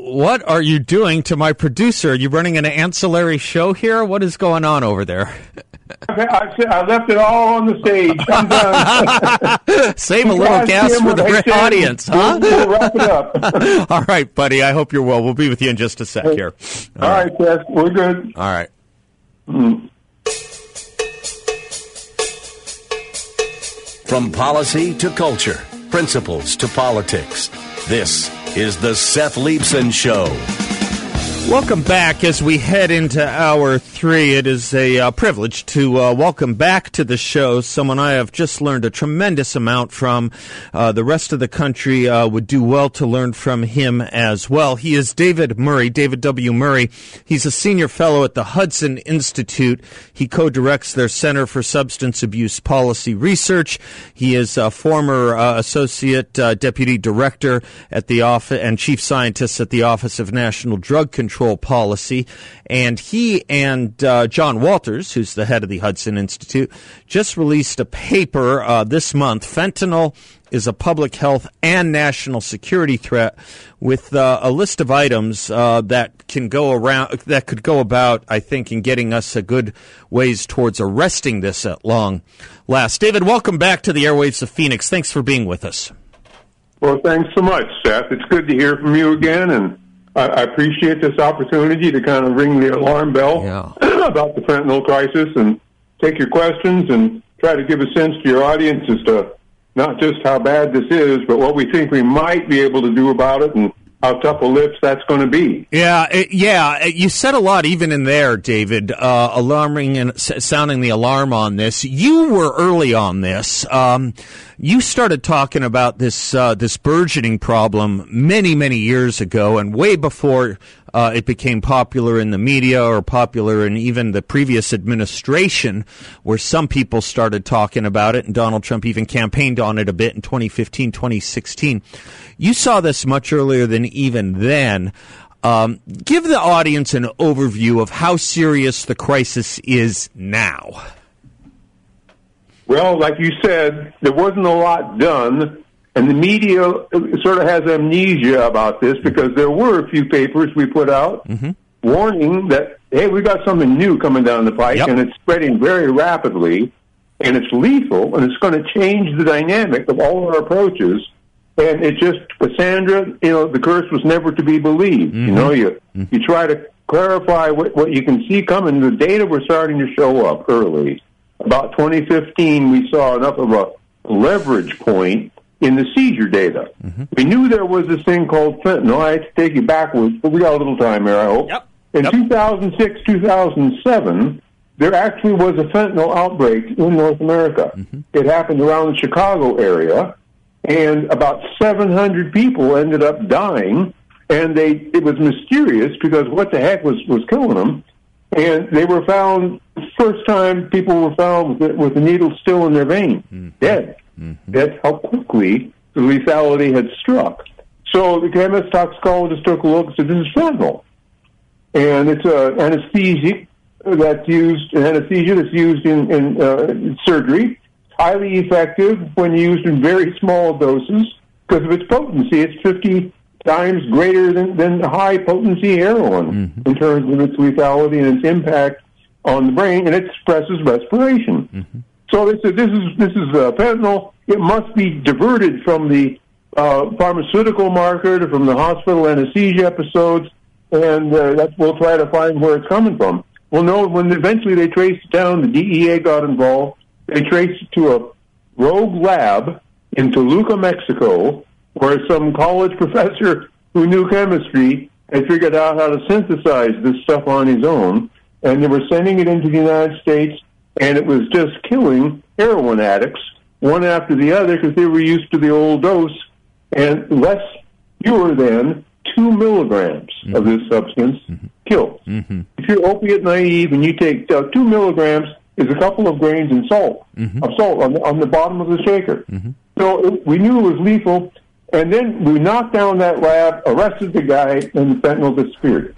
What are you doing to my producer? Are you running an ancillary show here? What is going on over there? I, I left it all on the stage. I'm done. Save a little gas for the Tim, audience, huh? We'll, we'll wrap it up. All right, buddy. I hope you're well. We'll be with you in just a sec here. All right, Tess, we're good. All right. Mm. From policy to culture, principles to politics. This is the Seth Leibsohn Show. Welcome back as we head into hour three. It is a uh, privilege to uh, welcome back to the show someone I have just learned a tremendous amount from. Uh, the rest of the country uh, would do well to learn from him as well. He is David Murray, David W. Murray. He's a senior fellow at the Hudson Institute. He co-directs their Center for Substance Abuse Policy Research. He is a former uh, associate uh, deputy director at the office and chief scientist at the Office of National Drug Control Policy. And he and uh, John Walters, who's the head of the Hudson Institute, just released a paper uh, this month. Fentanyl is a public health and national security threat with uh, a list of items uh, that can go around that could go about I think in getting us a good ways towards arresting this at long last. David, welcome back to the airwaves of Phoenix. Thanks for being with us. Well, thanks so much, Seth. It's good to hear from you again, and I, I appreciate this opportunity to kind of ring the alarm bell Yeah. about the fentanyl crisis and take your questions and try to give a sense to your audience as to not just how bad this is, but what we think we might be able to do about it and how tough a lift that's going to be. Yeah, it, yeah. You said a lot, even in there, David, uh, alarming and sounding the alarm on this. You were early on this. Um, you started talking about this uh, this burgeoning problem many, many years ago, and way before uh, it became popular in the media or popular in even the previous administration, where some people started talking about it, and Donald Trump even campaigned on it a bit in 2015, 2016. You saw this much earlier than even then. Um, give the audience an overview of how serious the crisis is now. Well, like you said, there wasn't a lot done, and the media sort of has amnesia about this because there were a few papers we put out warning that, hey, we got something new coming down the pike, Yep. and it's spreading very rapidly, and it's lethal, and it's going to change the dynamic of all our approaches. And it just, Cassandra, you know, the curse was never to be believed. You know, mm-hmm. you mm-hmm. you try to clarify what, what you can see coming. The data were starting to show up early. About 2015, we saw enough of a leverage point in the seizure data. Mm-hmm. We knew there was this thing called fentanyl. I have to take you backwards, but we got a little time here, I hope. Yep. In Yep. 2006, 2007, there actually was a fentanyl outbreak in North America. It happened around the Chicago area, and about 700 people ended up dying. And they it was mysterious because what the heck was was killing them? And they were found first time people were found with, the- with the needle still in their vein, dead. That's how quickly the lethality had struck. So the chemist toxicologist took a look and said, "This is fentanyl." and it's a anesthesia that's used an anesthesia that's used in, in uh, surgery. Highly effective when used in very small doses because of its potency. It's 50 times greater than, than high potency heroin in terms of its lethality and its impact on the brain, and it suppresses respiration. So they said this is this is uh, fentanyl. It must be diverted from the uh, pharmaceutical market or from the hospital anesthesia episodes, and uh, that's we'll try to find where it's coming from. Well, no, when eventually they traced it down, the DEA got involved. They traced it to a rogue lab in Toluca, Mexico, where some college professor who knew chemistry had figured out how to synthesize this stuff on his own, and they were sending it into the United States, and it was just killing heroin addicts one after the other because they were used to the old dose and less you than two milligrams mm-hmm. of this substance mm-hmm. killed. Mm-hmm. If you're opiate naive and you take uh, two milligrams, is a couple of grains in salt mm-hmm. of salt on the, on the bottom of the shaker. Mm-hmm. So it, we knew it was lethal, and then we knocked down that lab, arrested the guy, and the fentanyl disappeared.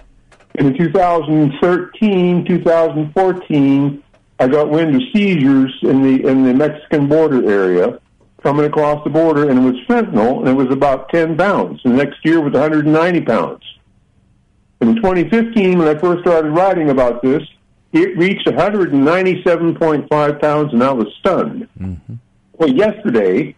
in 2013, 2014, I got wind of seizures in the in the Mexican border area coming across the border, and it was fentanyl, and it was about 10 pounds. The next year was 190 pounds. In 2015, when I first started writing about this, it reached 197.5 pounds, and I was stunned. Mm-hmm. Well, yesterday,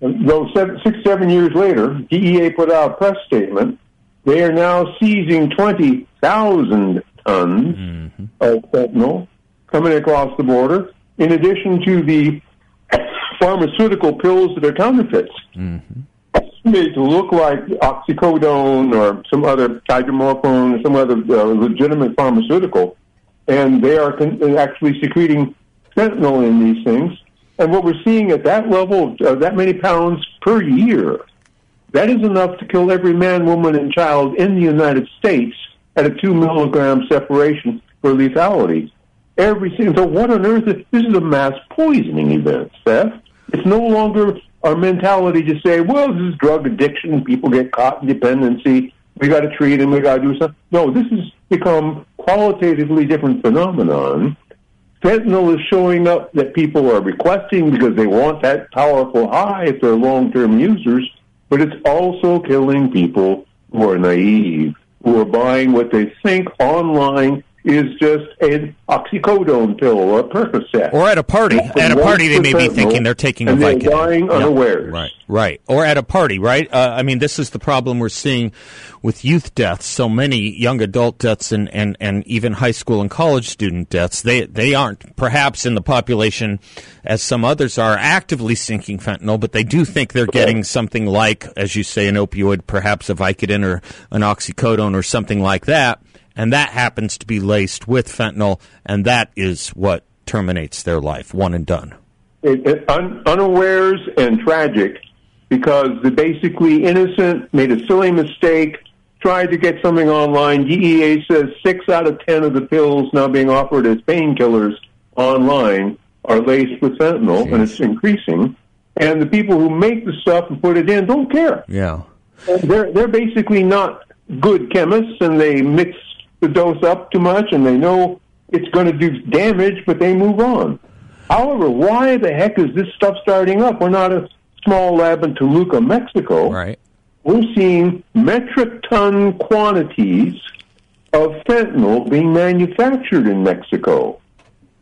though seven, six, seven years later, DEA put out a press statement. They are now seizing 20,000 tons mm-hmm. of fentanyl coming across the border, in addition to the pharmaceutical pills that are counterfeits. Mm-hmm. Made to look like oxycodone or some other hydromorphone or some other uh, legitimate pharmaceutical and they are actually secreting fentanyl in these things. And what we're seeing at that level, uh, that many pounds per year, that is enough to kill every man, woman, and child in the United States at a two milligram separation for lethality. Every single. So what on earth? Is, this is a mass poisoning event, Seth. It's no longer our mentality to say, well, this is drug addiction. People get caught in dependency. We got to treat them. We got to do something. No, this has become qualitatively different phenomenon. Fentanyl is showing up that people are requesting because they want that powerful high if they're long-term users, but it's also killing people who are naive, who are buying what they think online is just an oxycodone pill or a Percocet. Or at a party. At a party, they may be thinking they're taking and a Vicodin. They're dying unawares. Right, right. Or at a party, right? Uh, I mean, this is the problem we're seeing with youth deaths. So many young adult deaths and, and, and even high school and college student deaths. They they aren't perhaps in the population as some others are actively seeking fentanyl, but they do think they're getting something like, as you say, an opioid, perhaps a Vicodin or an oxycodone or something like that and that happens to be laced with fentanyl, and that is what terminates their life, one and done. It, it, un, unawares and tragic because the basically innocent made a silly mistake, tried to get something online. DEA says six out of ten of the pills now being offered as painkillers online are laced with fentanyl, Jeez. and it's increasing. And the people who make the stuff and put it in don't care. Yeah, they're they're basically not good chemists, and they mix the dose up too much and they know it's going to do damage, but they move on. However, why the heck is this stuff starting up? We're not a small lab in Toluca, Mexico. Right. We're seeing metric ton quantities of fentanyl being manufactured in Mexico.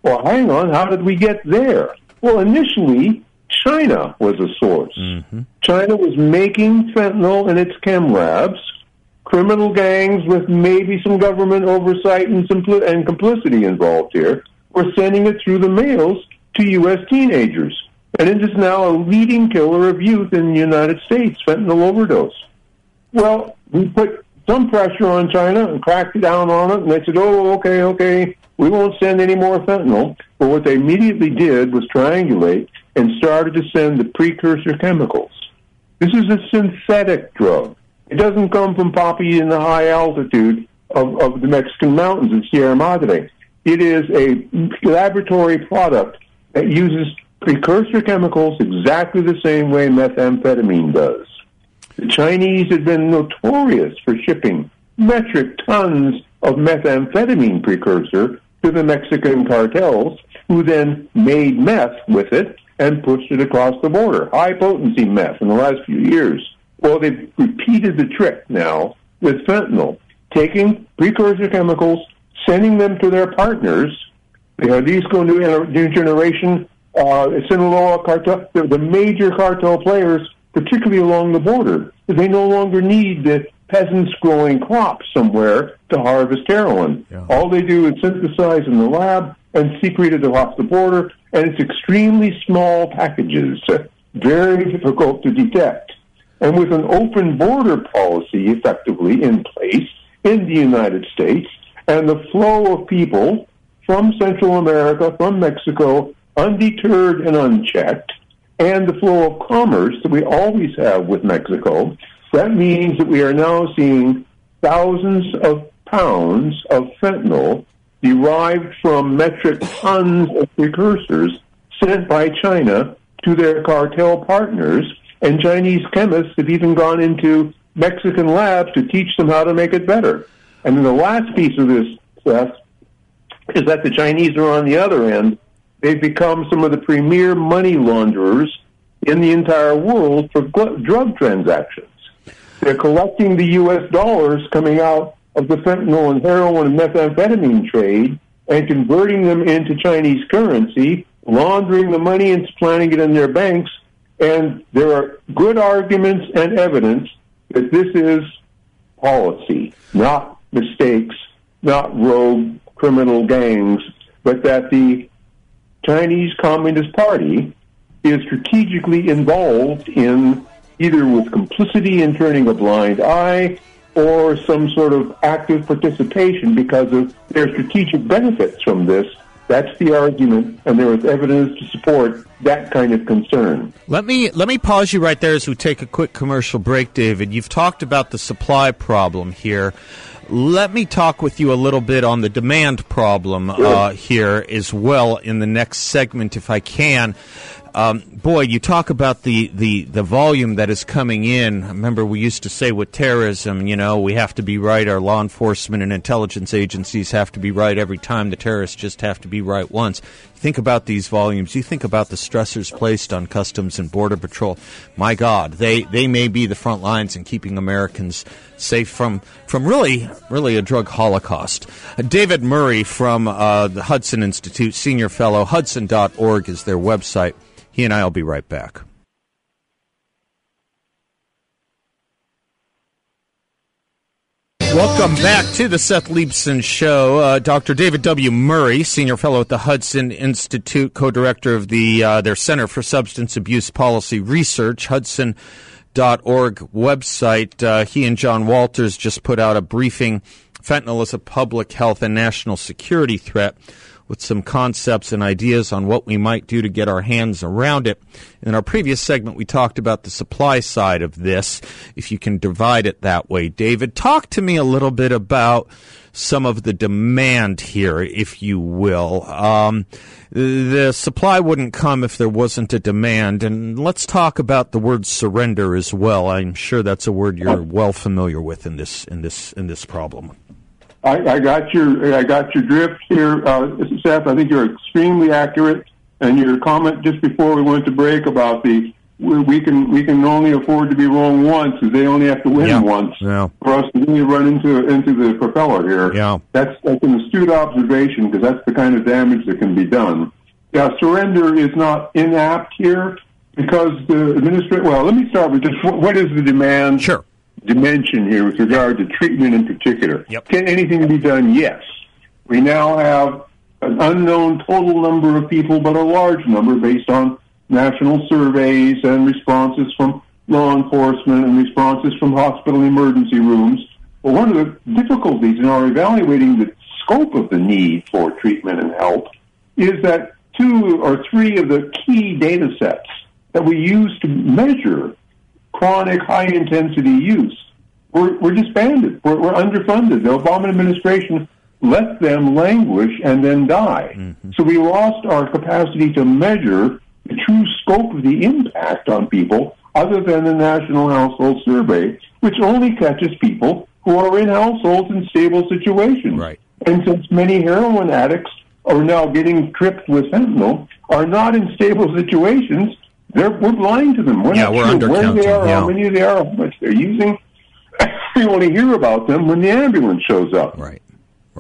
Well, hang on, how did we get there? Well, initially, China was a source. Mm-hmm. China was making fentanyl in its chem labs criminal gangs with maybe some government oversight and, simpli- and complicity involved here were sending it through the mails to U.S. teenagers. And it is now a leading killer of youth in the United States, fentanyl overdose. Well, we put some pressure on China and cracked down on it, and they said, oh, okay, okay, we won't send any more fentanyl. But what they immediately did was triangulate and started to send the precursor chemicals. This is a synthetic drug. It doesn't come from poppy in the high altitude of, of the Mexican mountains in Sierra Madre. It is a laboratory product that uses precursor chemicals exactly the same way methamphetamine does. The Chinese had been notorious for shipping metric tons of methamphetamine precursor to the Mexican cartels, who then made meth with it and pushed it across the border. High potency meth in the last few years. Well, they've repeated the trick now with fentanyl, taking precursor chemicals, sending them to their partners. You know, these go to new generation, uh, Sinaloa cartel, the, the major cartel players, particularly along the border. They no longer need the peasants growing crops somewhere to harvest heroin. Yeah. All they do is synthesize in the lab and secrete it across the border, and it's extremely small packages, very difficult to detect. And with an open border policy effectively in place in the United States, and the flow of people from Central America, from Mexico, undeterred and unchecked, and the flow of commerce that we always have with Mexico, That means that we are now seeing thousands of pounds of fentanyl derived from metric tons of precursors sent by China to their cartel partners, and Chinese chemists have even gone into Mexican labs to teach them how to make it better. And then the last piece of this, Seth, is that the Chinese are on the other end. They've become some of the premier money launderers in the entire world for gl- drug transactions. They're collecting the U.S. dollars coming out of the fentanyl and heroin and methamphetamine trade and converting them into Chinese currency, laundering the money and supplanting it in their banks. And there are good arguments and evidence that this is policy, not mistakes, not rogue criminal gangs, but that the Chinese Communist Party is strategically involved in either with complicity in turning a blind eye or some sort of active participation because of their strategic benefits from this. That's the argument, and there is evidence to support that kind of concern. Let me let me pause you right there as we take a quick commercial break, David. You've talked about the supply problem here. Let me talk with you a little bit on the demand problem uh, here as well in the next segment, if I can. Um, boy, you talk about the, the, the volume that is coming in. Remember, we used to say with terrorism, you know, we have to be right. Our law enforcement and intelligence agencies have to be right every time. The terrorists just have to be right once. Think about these volumes. You think about the stressors placed on Customs and Border Patrol. My God, they, they may be the front lines in keeping Americans safe from, from really, really a drug holocaust. Uh, David Murray from uh, the Hudson Institute, senior fellow, hudson.org is their website. He and I will be right back. Welcome back to the Seth Leibsohn Show. Uh, Dr. David W. Murray, senior fellow at the Hudson Institute, co-director of the uh, their Center for Substance Abuse Policy Research, Hudson.org website. Uh, he and John Walters just put out a briefing. Fentanyl is a public health and national security threat with some concepts and ideas on what we might do to get our hands around it. In our previous segment, we talked about the supply side of this, if you can divide it that way. David, talk to me a little bit about some of the demand here, if you will. Um, the supply wouldn't come if there wasn't a demand. And let's talk about the word surrender as well. I'm sure that's a word you're well familiar with in this in this in this problem. I, I got your I got your drift here, uh, Seth. I think you're extremely accurate, and your comment just before we went to break about the we can we can only afford to be wrong once, because they only have to win Yeah. once Yeah. for us to really run into into the propeller here. Yeah. that's that's an astute observation because that's the kind of damage that can be done. Yeah, surrender is not inapt here because the administration. Well, let me start with just what, what is the demand? Sure. Dimension here with regard to treatment in particular. Yep. Can anything be done? Yes. We now have an unknown total number of people, but a large number based on national surveys and responses from law enforcement and responses from hospital emergency rooms. Well, one of the difficulties in our evaluating the scope of the need for treatment and help is that two or three of the key data sets that we use to measure chronic high intensity use—we're disbanded, We're underfunded. The Obama administration let them languish and then die. Mm-hmm. So we lost our capacity to measure the true scope of the impact on people other than the National Household Survey, which only catches people who are in households in stable situations. Right. And since many heroin addicts are now getting tripped with fentanyl, are not in stable situations, they're, we're blind to them. We're Yeah, we're sure where they undercounting, are, how yeah. many they are, how much they're using. we only hear about them when the ambulance shows up, Right.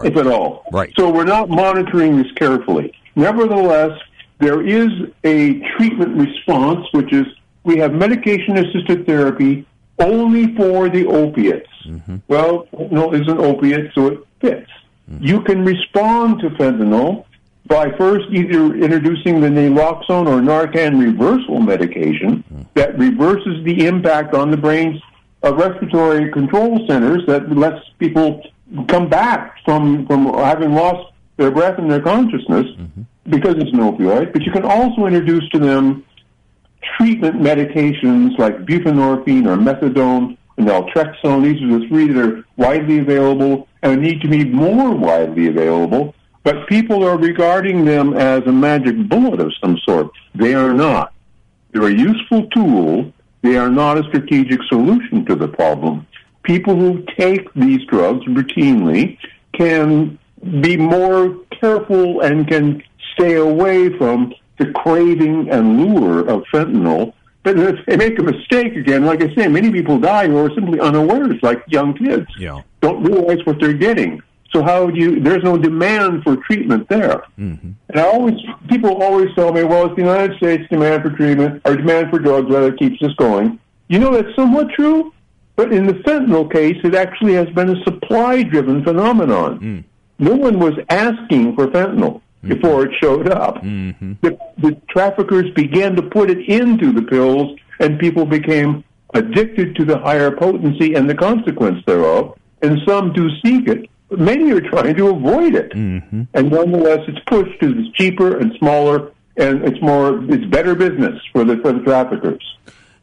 if at all. Right. So we're not monitoring this carefully. Nevertheless, there is a treatment response, which is we have medication assisted therapy only for the opiates. Mm-hmm. Well, no, is an opiate, so it fits. Mm-hmm. You can respond to fentanyl by first either introducing the naloxone or Narcan reversal medication Mm-hmm. that reverses the impact on the brain's uh, respiratory control centers that lets people come back from, from having lost their breath and their consciousness because it's an opioid. But you can also introduce to them treatment medications like buprenorphine or methadone and naltrexone. These are the three that are widely available and need to be more widely available. But people are regarding them as a magic bullet of some sort. They are not. They're a useful tool. They are not a strategic solution to the problem. People who take these drugs routinely can be more careful and can stay away from the craving and lure of fentanyl. But if they make a mistake again, like I say, many people die who are simply unawares, like young kids. Yeah. Don't realize what they're getting. So how do you? There's no demand for treatment there. Mm-hmm. And I always, people always tell me, well, it's the United States demand for treatment or demand for drugs rather keeps us going. You know that's somewhat true, but in the fentanyl case, it actually has been a supply-driven phenomenon. Mm. No one was asking for fentanyl mm-hmm. before it showed up. Mm-hmm. The, the traffickers began to put it into the pills, and people became addicted to the higher potency and the consequence thereof. And some do seek it, many are trying to avoid it. Mm-hmm. And nonetheless, it's pushed because it's cheaper and smaller, and it's more, it's better business for the, for the traffickers.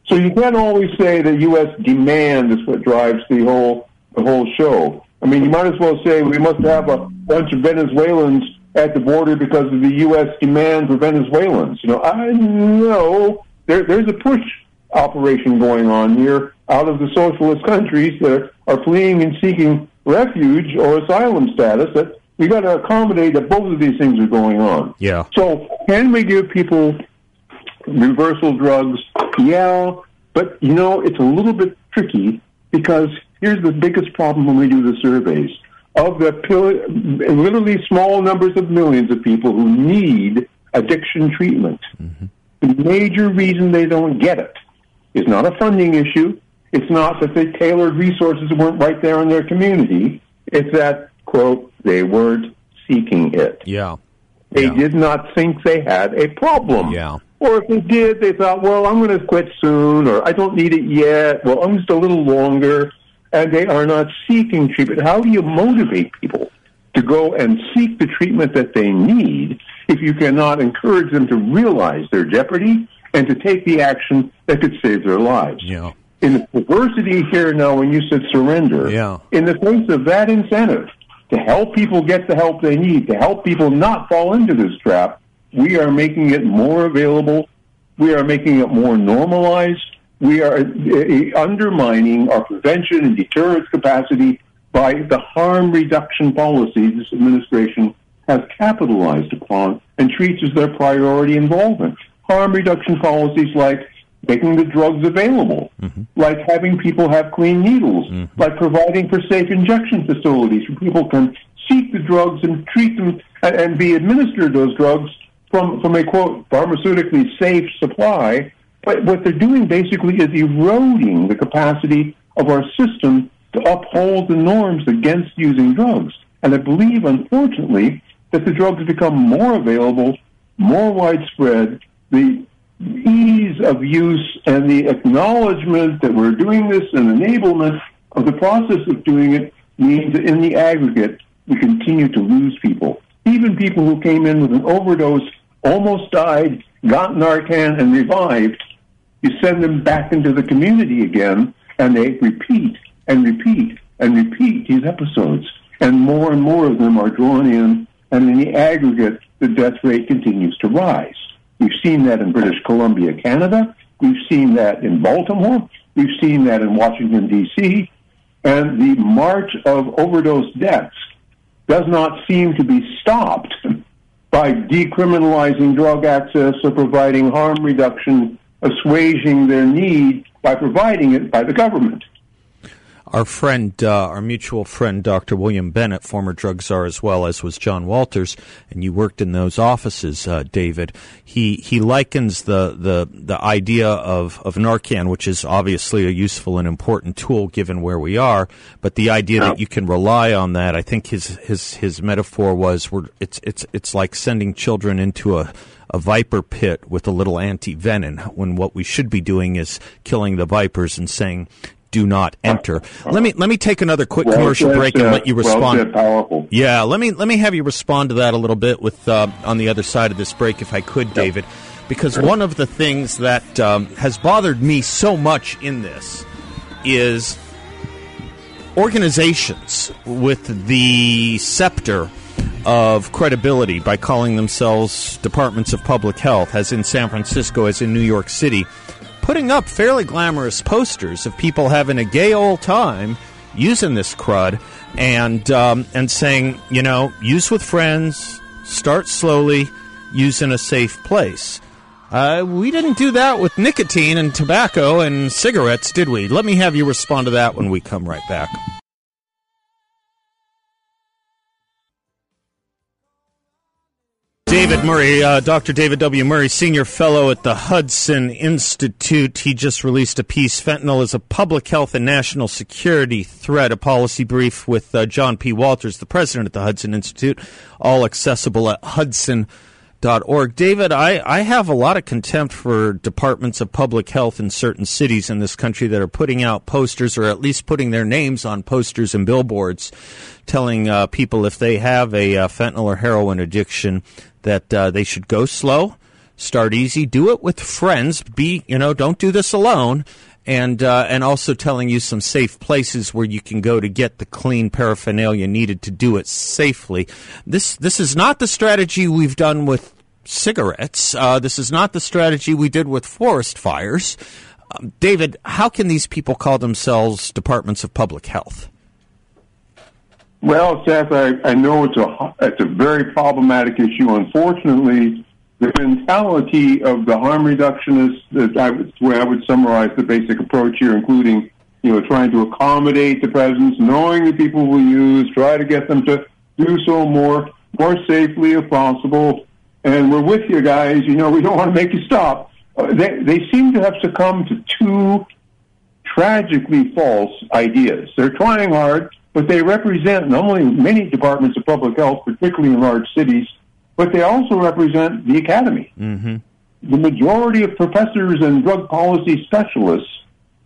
So you can't always say that U.S. demand is what drives the whole, the whole show. I mean, you might as well say we must have a bunch of Venezuelans at the border because of the U.S. demand for Venezuelans. You know, I know there, there's a push operation going on here out of the socialist countries that are fleeing and seeking refuge or asylum status that we got to accommodate that both of these things are going on. Yeah. So can we give people reversal drugs? Yeah, but you know it's a little bit tricky because here's the biggest problem when we do the surveys of the literally small numbers of millions of people who need addiction treatment. Mm-hmm. The major reason they don't get it is not a funding issue. It's not that the tailored resources weren't right there in their community. It's that, quote, they weren't seeking it. Yeah. They yeah. did not think they had a problem. Yeah. Or if they did, they thought, well, I'm going to quit soon, or I don't need it yet. Well, I'm just a little longer. And they are not seeking treatment. How do you motivate people to go and seek the treatment that they need if you cannot encourage them to realize their jeopardy and to take the action that could save their lives? Yeah in the perversity here now when you said surrender, yeah. in the face of that incentive to help people get the help they need, to help people not fall into this trap, we are making it more available. We are making it more normalized. We are uh, undermining our prevention and deterrence capacity by the harm reduction policies this administration has capitalized upon and treats as their priority involvement. Harm reduction policies like making the drugs available, mm-hmm. like having people have clean needles, mm-hmm. like providing for safe injection facilities where people can seek the drugs and treat them and, and be administered those drugs from, from a quote pharmaceutically safe supply. But what they're doing basically is eroding the capacity of our system to uphold the norms against using drugs. And I believe, unfortunately, that the drugs become more available, more widespread. The ease of use and the acknowledgement that we're doing this and enablement of the process of doing it means that in the aggregate, we continue to lose people. Even people who came in with an overdose, almost died, got Narcan, and revived, you send them back into the community again, and they repeat and repeat and repeat these episodes. And more and more of them are drawn in, and in the aggregate, the death rate continues to rise. We've seen that in British Columbia, Canada. We've seen that in Baltimore. We've seen that in Washington, D.C. And the march of overdose deaths does not seem to be stopped by decriminalizing drug access or providing harm reduction, assuaging their need by providing it by the government our friend, uh, our mutual friend, Dr. William Bennett, former drug czar as well as was John Walters, and you worked in those offices, uh, David. He he likens the the the idea of of Narcan, which is obviously a useful and important tool given where we are, but the idea that you can rely on that. I think his his his metaphor was, we're, it's it's it's like sending children into a a viper pit with a little anti venom when what we should be doing is killing the vipers and saying, do not enter. Let me let me take another quick well, commercial break and uh, let you respond. Well yeah, let me let me have you respond to that a little bit with uh, on the other side of this break, if I could, David, because one of the things that um, has bothered me so much in this is organizations with the scepter of credibility by calling themselves departments of public health, as in San Francisco, as in New York City, putting up fairly glamorous posters of people having a gay old time using this crud and um, and saying, you know, use with friends, start slowly, use in a safe place. Uh, we didn't do that with nicotine and tobacco and cigarettes, did we? Let me have you respond to that when we come right back. David Murray, uh, Dr. David W. Murray, Senior Fellow at the Hudson Institute. He just released a piece, Fentanyl is a Public Health and National Security Threat, a policy brief with uh, John P. Walters, the president at the Hudson Institute, all accessible at hudson.org. David, I, I have a lot of contempt for departments of public health in certain cities in this country that are putting out posters or at least putting their names on posters and billboards telling uh, people if they have a uh, fentanyl or heroin addiction that uh, they should go slow, start easy, do it with friends. Be you know, don't do this alone. And uh, and also telling you some safe places where you can go to get the clean paraphernalia needed to do it safely. This this is not the strategy we've done with cigarettes. Uh, this is not the strategy we did with forest fires. Um, David, how can these people call themselves departments of public health? Well, Seth, I, I know it's a it's a very problematic issue. Unfortunately, the mentality of the harm reductionists, that I would, way I would summarize the basic approach here, including you know trying to accommodate the presence, knowing that people will use, try to get them to do so more more safely if possible. And we're with you guys. You know, we don't want to make you stop. Uh, they they seem to have succumbed to two tragically false ideas. They're trying hard but they represent not only many departments of public health, particularly in large cities, but they also represent the academy. Mm-hmm. The majority of professors and drug policy specialists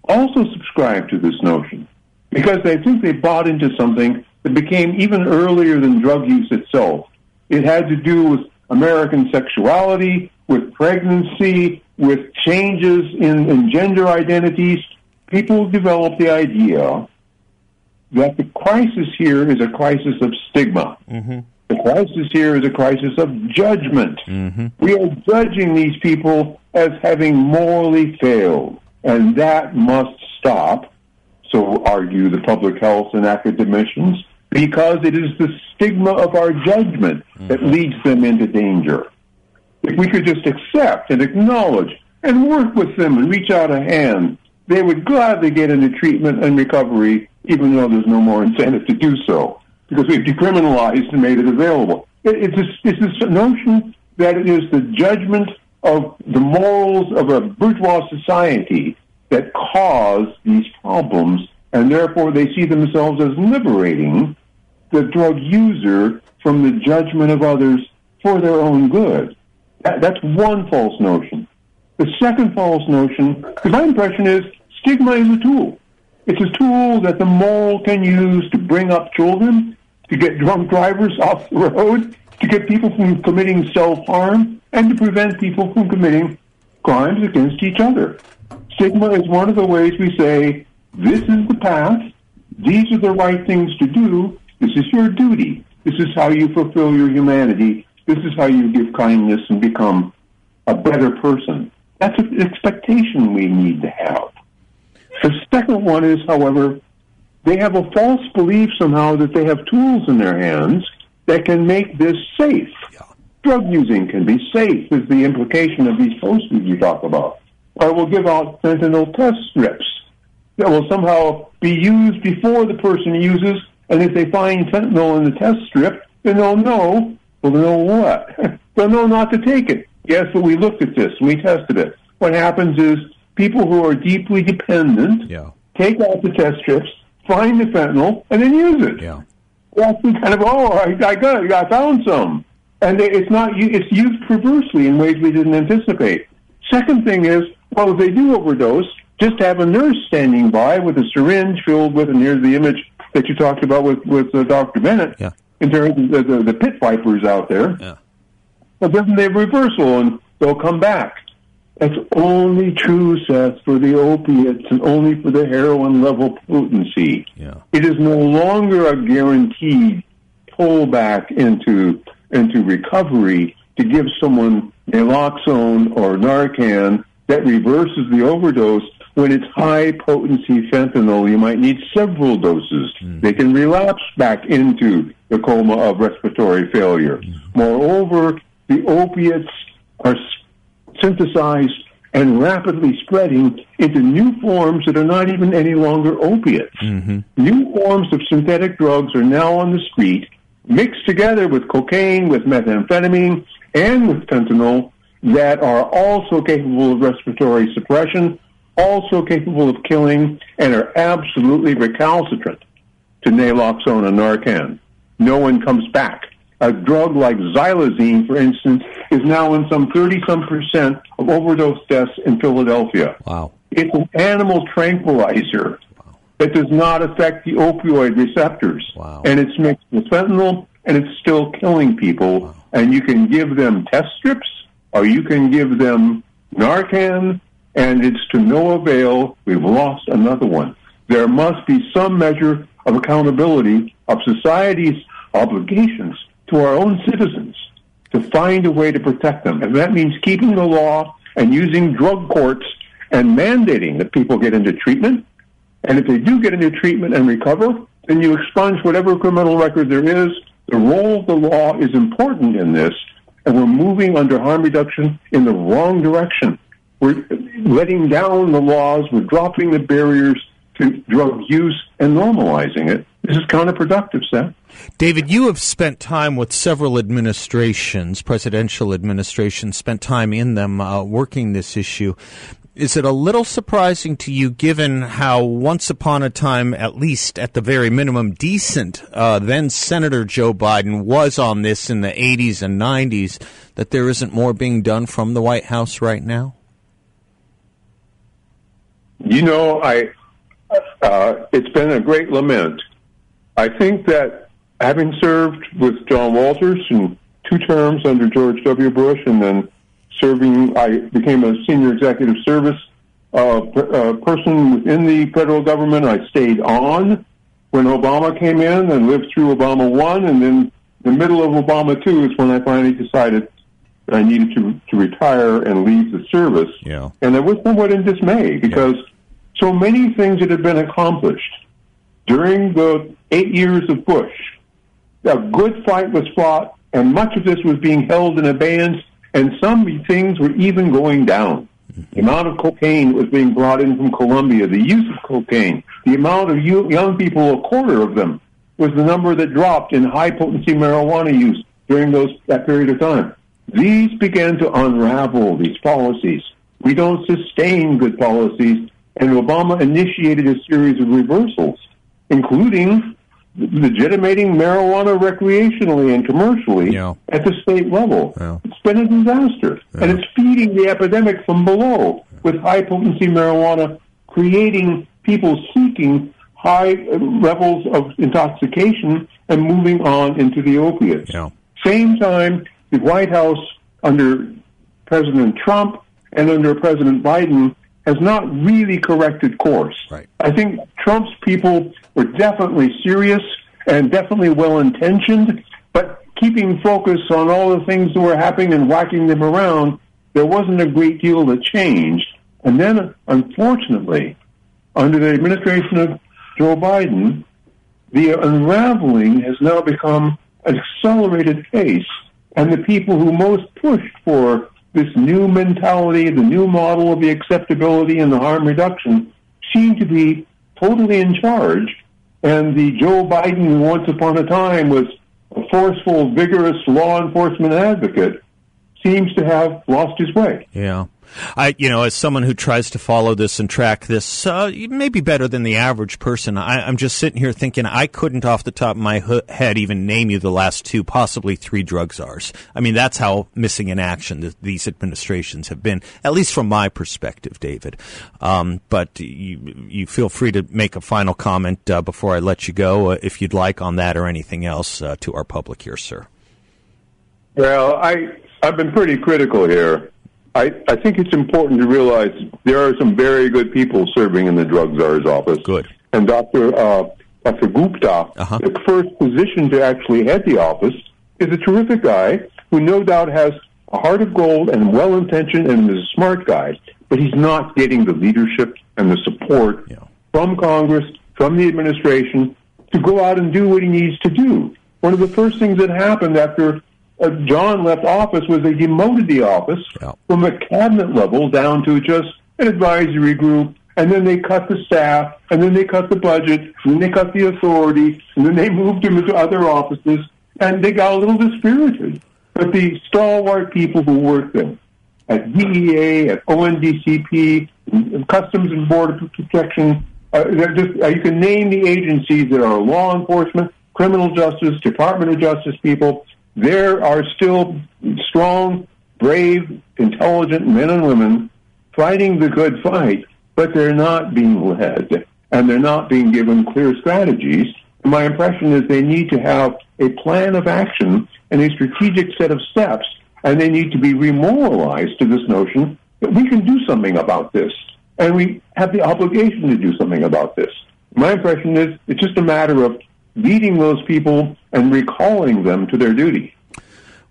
also subscribe to this notion because they think they bought into something that became even earlier than drug use itself. It had to do with American sexuality, with pregnancy, with changes in, in gender identities. People developed the idea that the crisis here is a crisis of stigma. Mm-hmm. The crisis here is a crisis of judgment. Mm-hmm. We are judging these people as having morally failed, and that must stop, so argue the public health and academicians, because it is the stigma of our judgment mm-hmm. that leads them into danger. If we could just accept and acknowledge and work with them and reach out a hand, they would gladly get into treatment and recovery even though there's no more incentive to do so, because we've decriminalized and made it available. It, it's, this, it's this notion that it is the judgment of the morals of a bourgeois society that cause these problems, and therefore they see themselves as liberating the drug user from the judgment of others for their own good. That, that's one false notion. The second false notion, because my impression is stigma is a tool. It's a tool that the mole can use to bring up children, to get drunk drivers off the road, to get people from committing self-harm, and to prevent people from committing crimes against each other. Stigma is one of the ways we say, this is the path, these are the right things to do, this is your duty, this is how you fulfill your humanity, this is how you give kindness and become a better person. That's an expectation we need to have. The second one is, however, they have a false belief somehow that they have tools in their hands that can make this safe. Yeah. Drug using can be safe, is the implication of these posters you talk about. Or we'll give out fentanyl test strips that will somehow be used before the person uses, and if they find fentanyl in the test strip, then they'll know. Well, they'll know what? they'll know not to take it. Yes, but we looked at this we tested it. What happens is people who are deeply dependent Yeah. take out the test strips, find the fentanyl, and then use it. Yeah. That's kind of oh, I, I got it, I found some, and it's not it's used perversely in ways we didn't anticipate. Second thing is, well, if they do overdose, just have a nurse standing by with a syringe filled with, and here's the image that you talked about with with uh, Dr. Bennett Yeah. in terms of the, the, the pit vipers out there. Yeah. But then they have reversal, and they'll come back. That's only true, Seth, for the opiates and only for the heroin level potency. Yeah. It is no longer a guaranteed pullback into into recovery to give someone naloxone or Narcan that reverses the overdose when it's high potency fentanyl. You might need several doses. Hmm. They can relapse back into the coma of respiratory failure. Hmm. Moreover, the opiates are synthesized and rapidly spreading into new forms that are not even any longer opiates. Mm-hmm. New forms of synthetic drugs are now on the street, mixed together with cocaine, with methamphetamine, and with fentanyl that are also capable of respiratory suppression, also capable of killing, and are absolutely recalcitrant to naloxone and Narcan. No one comes back. A drug like xylazine, for instance, is now in some 30 some percent of overdose deaths in Philadelphia. Wow. It's an animal tranquilizer that does not affect the opioid receptors. Wow. And it's mixed with fentanyl, and it's still killing people. Wow. And you can give them test strips, or you can give them Narcan, and it's to no avail. We've lost another one. There must be some measure of accountability of society's obligations to our own citizens to find a way to protect them. And that means keeping the law and using drug courts and mandating that people get into treatment. And if they do get into treatment and recover, then you expunge whatever criminal record there is. The role of the law is important in this, and we're moving under harm reduction in the wrong direction. We're letting down the laws, we're dropping the barriers to drug use and normalizing it. This is counterproductive, Seth. David, you have spent time with several administrations, presidential administrations, spent time in them uh, working this issue. Is it a little surprising to you, given how once upon a time, at least at the very minimum, decent uh, then Senator Joe Biden was on this in the 80s and 90s, that there isn't more being done from the White House right now? You know, I uh, it's been a great lament. I think that having served with John Walters in two terms under George W. Bush, and then serving, I became a senior executive service uh, per- uh, person within the federal government. I stayed on when Obama came in and lived through Obama one, and then the middle of Obama two is when I finally decided that I needed to to retire and leave the service. Yeah. And I was somewhat in dismay because so many things that had been accomplished during the eight years of Bush. A good fight was fought, and much of this was being held in abeyance, and some things were even going down. The amount of cocaine that was being brought in from Colombia, the use of cocaine, the amount of young people, a quarter of them, was the number that dropped in high potency marijuana use during those that period of time. These began to unravel these policies. We don't sustain good policies, and Obama initiated a series of reversals, including legitimating marijuana recreationally and commercially Yeah. at the state level. Yeah. It's been a disaster, and it's feeding the epidemic from below with high potency marijuana, creating people seeking high levels of intoxication and moving on into the opiates. Yeah. Same time, the White House under President Trump and under President Biden has not really corrected course. Right. I think Trump's people were definitely serious and definitely well intentioned, but keeping focus on all the things that were happening and whacking them around, there wasn't a great deal that changed. And then, unfortunately, under the administration of Joe Biden, the unraveling has now become an accelerated pace, and the people who most pushed for this new mentality, the new model of the acceptability and the harm reduction, seem to be totally in charge. And the Joe Biden who once upon a time was a forceful, vigorous law enforcement advocate seems to have lost his way. Yeah. I, you know, as someone who tries to follow this and track this, uh, maybe better than the average person, I, I'm just sitting here thinking I couldn't, off the top of my ho- head, even name you the last two, possibly three drug czars. I mean, that's how missing in action th- these administrations have been, at least from my perspective, David. Um, but you, you feel free to make a final comment uh, before I let you go, uh, if you'd like, on that or anything else uh, to our public here, sir. Well, I I've been pretty critical here, I, I think it's important to realize there are some very good people serving in the drug czar's office. Good. And Dr. Uh, Dr. Gupta, Uh-huh. the first physician to actually head the office, is a terrific guy who no doubt has a heart of gold and well intentioned and is a smart guy, but he's not getting the leadership and the support Yeah. from Congress, from the administration to go out and do what he needs to do. One of the first things that happened after uh, John left office was they demoted the office Yeah. from the cabinet level down to just an advisory group, and then they cut the staff, and then they cut the budget, and then they cut the authority, and then they moved him into other offices, and they got a little dispirited. But the stalwart people who worked there, at DEA, at ONDCP, Customs and Border Protection, uh, just, uh, you can name the agencies that are law enforcement, criminal justice, Department of Justice people. There are still strong, brave, intelligent men and women fighting the good fight, but they're not being led and they're not being given clear strategies. My impression is they need to have a plan of action and a strategic set of steps, and they need to be remoralized to this notion that we can do something about this, and we have the obligation to do something about this. My impression is it's just a matter of beating those people and recalling them to their duty.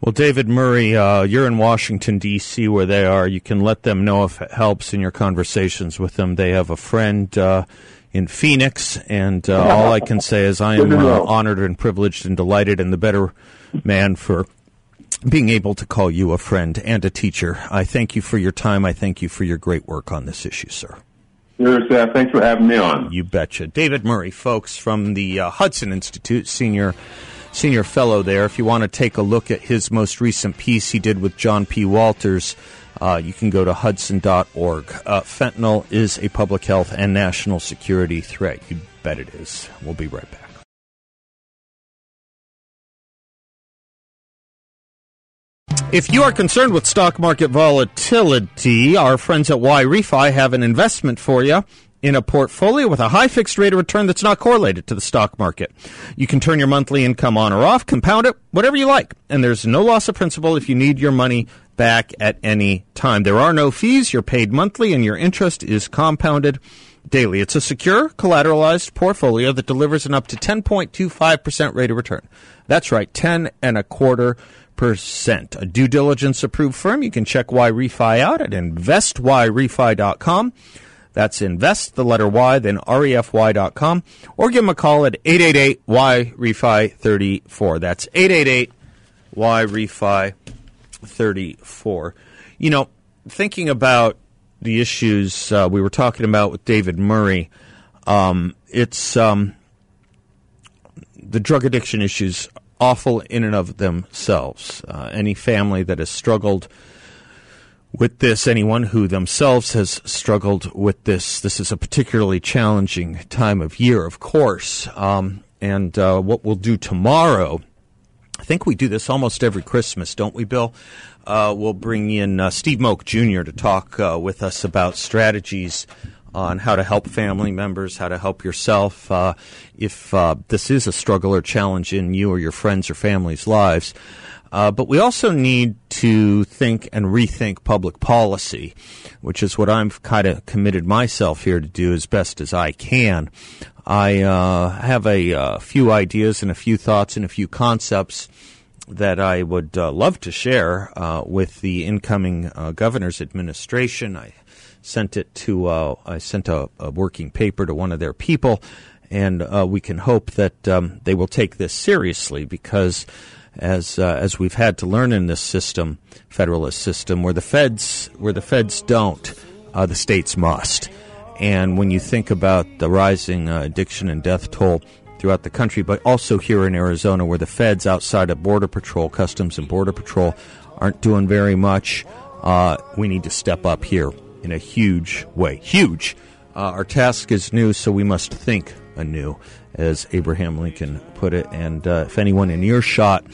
Well, David Murray, uh, you're in Washington, D.C., where they are. You can let them know if it helps in your conversations with them. They have a friend uh, in Phoenix, and uh, all I can say is I am uh, honored and privileged and delighted and the better man for being able to call you a friend and a teacher. I thank you for your time. I thank you for your great work on this issue, sir. Sir, Seth, thanks for having me on. You betcha. David Murray, folks, from the uh, Hudson Institute, senior senior fellow there. If you want to take a look at his most recent piece he did with John P. Walters, uh, you can go to hudson.org. Uh, fentanyl is a public health and national security threat. You bet it is. We'll be right back. If you are concerned with stock market volatility, our friends at Y Refi have an investment for you in a portfolio with a high fixed rate of return that's not correlated to the stock market. You can turn your monthly income on or off, compound it, whatever you like, and there's no loss of principal if you need your money back at any time. There are no fees, you're paid monthly, and your interest is compounded daily. It's a secure, collateralized portfolio that delivers an up to 10.25% rate of return. That's right, 10 and a quarter percent. A due diligence approved firm. You can check YRefy out at investyrefy.com. That's invest the letter Y, then refy.com, or give them a call at 888 YRefy 34. That's 888 YRefy 34. You know, thinking about the issues uh, we were talking about with David Murray, um, it's um, the drug addiction issues awful in and of themselves. Uh, any family that has struggled with this, anyone who themselves has struggled with this, this is a particularly challenging time of year, of course. Um, and uh, what we'll do tomorrow, I think we do this almost every Christmas, don't we, Bill? Uh, we'll bring in uh, Steve Moak Jr. to talk uh, with us about strategies on how to help family members, how to help yourself. Uh, if uh, this is a struggle or challenge in you or your friends or family's lives, uh, but we also need to think and rethink public policy, which is what I'm kind of committed myself here to do as best as I can. I uh, have a, uh few ideas and a few thoughts and a few concepts that I would uh, love to share uh, with the incoming uh, governor's administration. I sent it to uh, I sent a, a working paper to one of their people, and uh, we can hope that um, they will take this seriously because as uh, as we've had to learn in this system, federalist system, where the feds where the feds don't, uh, the states must. And when you think about the rising uh, addiction and death toll throughout the country, but also here in Arizona, where the feds outside of Border Patrol, Customs and Border Patrol, aren't doing very much, uh, we need to step up here in a huge way. Huge. Uh, our task is new, so we must think anew, as Abraham Lincoln put it. And uh, if anyone in earshot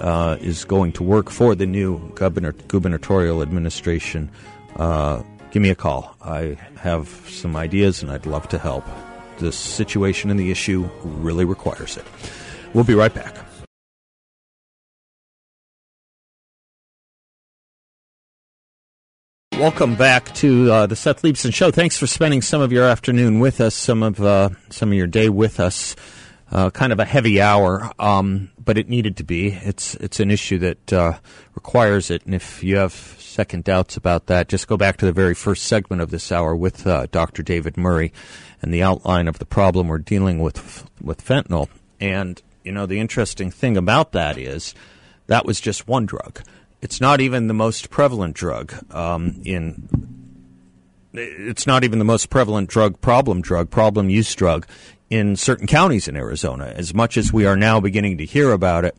uh, is going to work for the new governor, gubernatorial administration, uh, give me a call. I have some ideas and I'd love to help. This situation and the issue really requires it. We'll be right back. Welcome back to uh, the Seth Leibsohn Show. Thanks for spending some of your afternoon with us, some of uh, some of your day with us. Uh, kind of a heavy hour, um, but it needed to be. It's it's an issue that uh, requires it, and if you have second doubts about that, just go back to the very first segment of this hour with uh, Dr. David Murray and the outline of the problem we're dealing with with fentanyl. And you know the interesting thing about that is that was just one drug it's not even the most prevalent drug um, in. It's not even the most prevalent drug, problem drug, problem use drug in certain counties in Arizona. As much as we are now beginning to hear about it,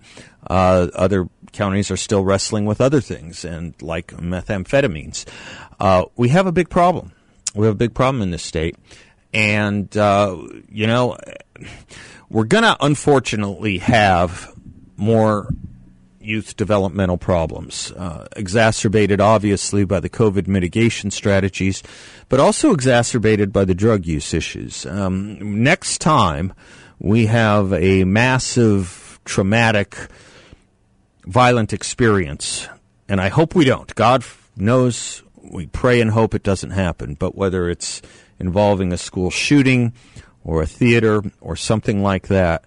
uh, other counties are still wrestling with other things, and like methamphetamines. Uh, we have a big problem. We have a big problem in this state, and uh, you know, we're gonna unfortunately have more youth developmental problems, uh, exacerbated obviously by the COVID mitigation strategies, but also exacerbated by the drug use issues. Um, next time we have a massive, traumatic, violent experience, and I hope we don't. God knows we pray and hope it doesn't happen, but whether it's involving a school shooting or a theater or something like that,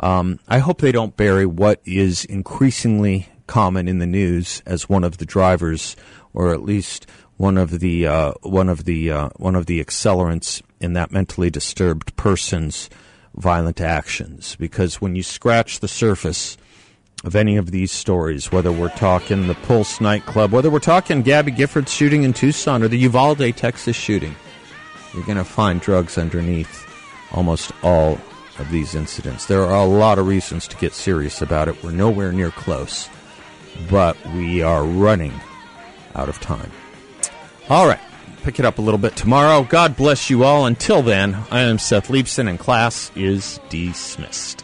um, I hope they don't bury what is increasingly common in the news as one of the drivers, or at least one of the uh, one of the uh, one of the accelerants in that mentally disturbed person's violent actions. Because when you scratch the surface of any of these stories, whether we're talking the Pulse nightclub, whether we're talking Gabby Gifford shooting in Tucson, or the Uvalde, Texas shooting, you're going to find drugs underneath almost all of these incidents. There are a lot of reasons to get serious about it. We're nowhere near close, but we are running out of time. All right, pick it up a little bit tomorrow. God bless you all. Until then, I am Seth Leibsohn, and class is dismissed.